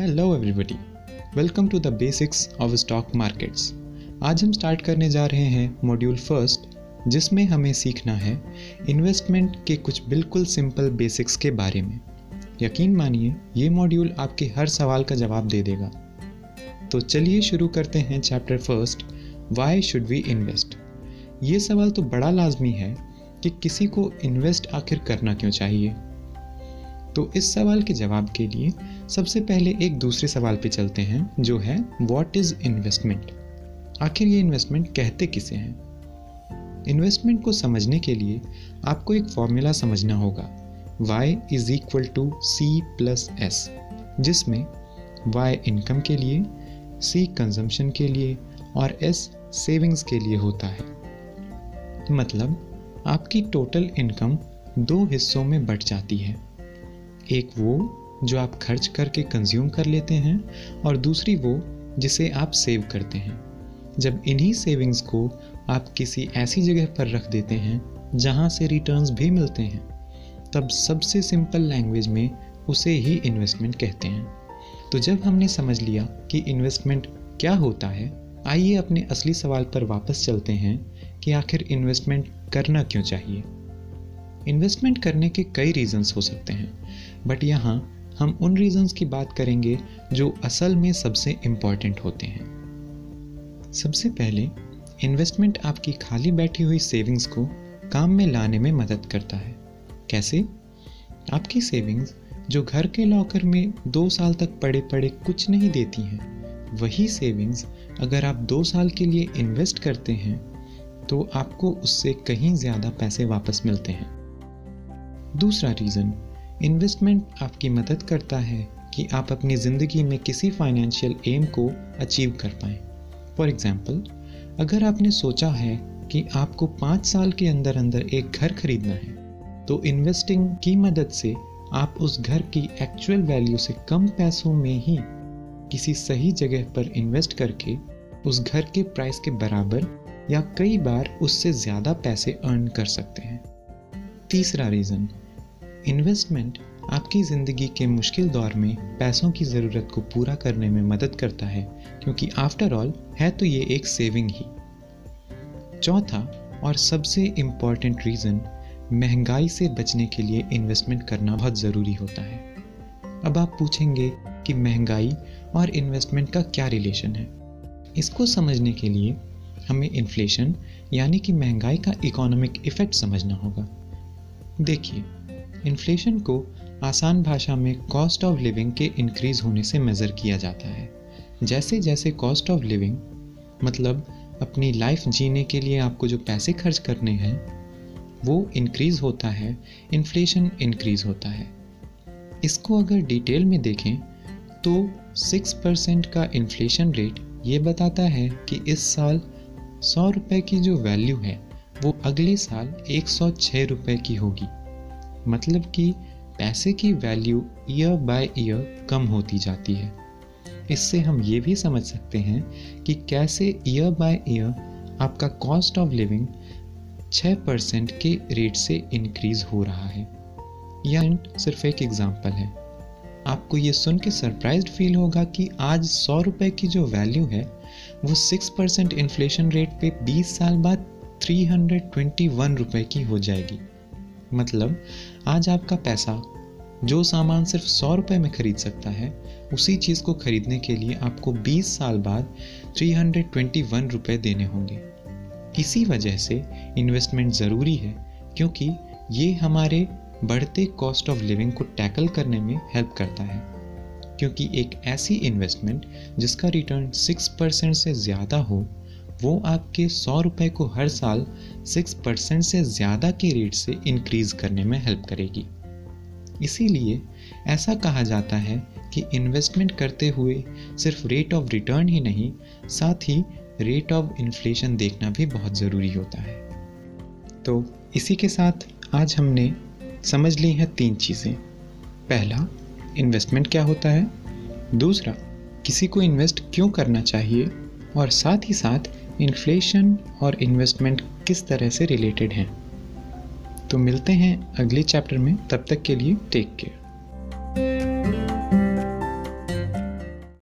Hello everybody welcome to the basics of stock markets आज हम start करने जा रहे हैं मॉड्यूल फ़र्स्ट जिसमें हमें सीखना है इन्वेस्टमेंट के कुछ बिल्कुल सिंपल बेसिक्स के बारे में। यकीन मानिए, ये मॉड्यूल आपके हर सवाल का जवाब दे देगा। तो चलिए शुरू करते हैं chapter first why should we invest ये सवाल तो बड़ा लाजमी है कि किसी को इन्वेस्ट आखिर करना क्यों चाहिए। तो इस सवाल के जवाब के लिए सबसे पहले एक दूसरे सवाल पे चलते हैं, जो है व्हाट इज़ इन्वेस्टमेंट आखिर ये इन्वेस्टमेंट कहते किसे हैं? इन्वेस्टमेंट को समझने के लिए आपको एक फॉर्मूला समझना होगा। Y is equal to C plus S जिसमें y इनकम के लिए, c कंजम्पशन के लिए और s सेविंग्स के लिए होता है। मतलब आपकी टोटल इनकम दो हिस्सों में बट जाती है। एक वो जो आप खर्च करके कंज्यूम कर लेते हैं और दूसरी वो जिसे आप सेव करते हैं। जब इन्हीं सेविंग्स को आप किसी ऐसी जगह पर रख देते हैं जहाँ से रिटर्न्स भी मिलते हैं, तब सबसे सिंपल लैंग्वेज में उसे ही इन्वेस्टमेंट कहते हैं। तो जब हमने समझ लिया कि इन्वेस्टमेंट क्या होता है, आइए अपने असली सवाल पर वापस चलते हैं कि आखिर इन्वेस्टमेंट करना क्यों चाहिए। इन्वेस्टमेंट करने के कई रीजंस हो सकते हैं बट यहाँ हम उन रीजंस की बात करेंगे जो असल में सबसे इंपॉर्टेंट होते हैं। सबसे पहले इन्वेस्टमेंट आपकी खाली बैठी हुई सेविंग्स को काम में लाने में मदद करता है। कैसे? आपकी सेविंग्स जो घर के लॉकर में दो साल तक पड़े पड़े कुछ नहीं देती हैं, वही सेविंग्स अगर आप दो साल के लिए इन्वेस्ट करते हैं तो आपको उससे कहीं ज़्यादा पैसे वापस मिलते हैं। दूसरा रीज़न इन्वेस्टमेंट आपकी मदद करता है कि आप अपनी ज़िंदगी में किसी फाइनेंशियल एम को अचीव कर पाएँ। फॉर एग्ज़ाम्पल अगर आपने सोचा है कि आपको पाँच साल के अंदर अंदर एक घर खरीदना है तो इन्वेस्टिंग की मदद से आप उस घर की एक्चुअल वैल्यू से कम पैसों में ही किसी सही जगह पर इन्वेस्ट करके उस घर के प्राइस के बराबर या कई बार उससे ज़्यादा पैसे अर्न कर सकते हैं। तीसरा रीज़न इन्वेस्टमेंट आपकी ज़िंदगी के मुश्किल दौर में पैसों की ज़रूरत को पूरा करने में मदद करता है, क्योंकि आफ्टर ऑल है तो ये एक सेविंग ही। चौथा और सबसे इंपॉर्टेंट रीज़न महँगाई से बचने के लिए इन्वेस्टमेंट करना बहुत ज़रूरी होता है। अब आप पूछेंगे कि महँगाई और इन्वेस्टमेंट का क्या रिलेशन है? इसको समझने के लिए हमें इन्फ्लेशन यानी कि महँगाई का इकोनॉमिक इफ़ेक्ट समझना होगा। देखिए इन्फ्लेशन को आसान भाषा में कॉस्ट ऑफ़ लिविंग के इंक्रीज होने से मेज़र किया जाता है। जैसे जैसे कॉस्ट ऑफ़ लिविंग मतलब अपनी लाइफ जीने के लिए आपको जो पैसे खर्च करने हैं, वो इंक्रीज़ होता है इन्फ्लेशन इंक्रीज़ होता है। इसको अगर डिटेल में देखें तो सिक्स परसेंट का इन्फ्लेशन रेट ये बताता है कि इस साल सौ रुपये की जो वैल्यू है, वो अगले साल एक सौ छः रुपये की होगी। मतलब कि पैसे की वैल्यू ईयर बाय ईयर कम होती जाती है। इससे हम ये भी समझ सकते हैं कि कैसे ईयर बाय ईयर आपका कॉस्ट ऑफ़ लिविंग 6 परसेंट के रेट से इंक्रीज हो रहा है। यह सिर्फ़ एक एग्ज़ाम्पल है। आपको ये सुन के सरप्राइज़ फील होगा कि आज सौ रुपये की जो वैल्यू है, वो सिक्स परसेंट इन्फ्लेशन रेट पे 20 साल बाद थ्री हंड्रेड ट्वेंटी वन की हो जाएगी। मतलब आज आपका पैसा, जो सामान सिर्फ़ सौ रुपये में खरीद सकता है, उसी चीज़ को खरीदने के लिए आपको 20 साल बाद 321 रुपए देने होंगे। इसी वजह से इन्वेस्टमेंट ज़रूरी है, क्योंकि ये हमारे बढ़ते कॉस्ट ऑफ़ लिविंग को टैकल करने में हेल्प करता है। क्योंकि एक ऐसी इन्वेस्टमेंट जिसका रिटर्न सिक्स परसेंट से ज़्यादा हो वो आपके सौ रुपये को हर साल सिक्स परसेंट से ज़्यादा के रेट से इंक्रीज़ करने में हेल्प करेगी। इसीलिए ऐसा कहा जाता है कि इन्वेस्टमेंट करते हुए सिर्फ़ रेट ऑफ़ रिटर्न ही नहीं, साथ ही रेट ऑफ़ इन्फ्लेशन देखना भी बहुत ज़रूरी होता है। तो इसी के साथ आज हमने समझ ली हैं तीन चीज़ें। पहला इन्वेस्टमेंट क्या होता है? दूसरा, किसी को इन्वेस्ट क्यों करना चाहिए? और साथ ही साथ इन्फ्लेशन और इन्वेस्टमेंट किस तरह से रिलेटेड हैं? तो मिलते हैं अगले चैप्टर में, तब तक के लिए टेक केयर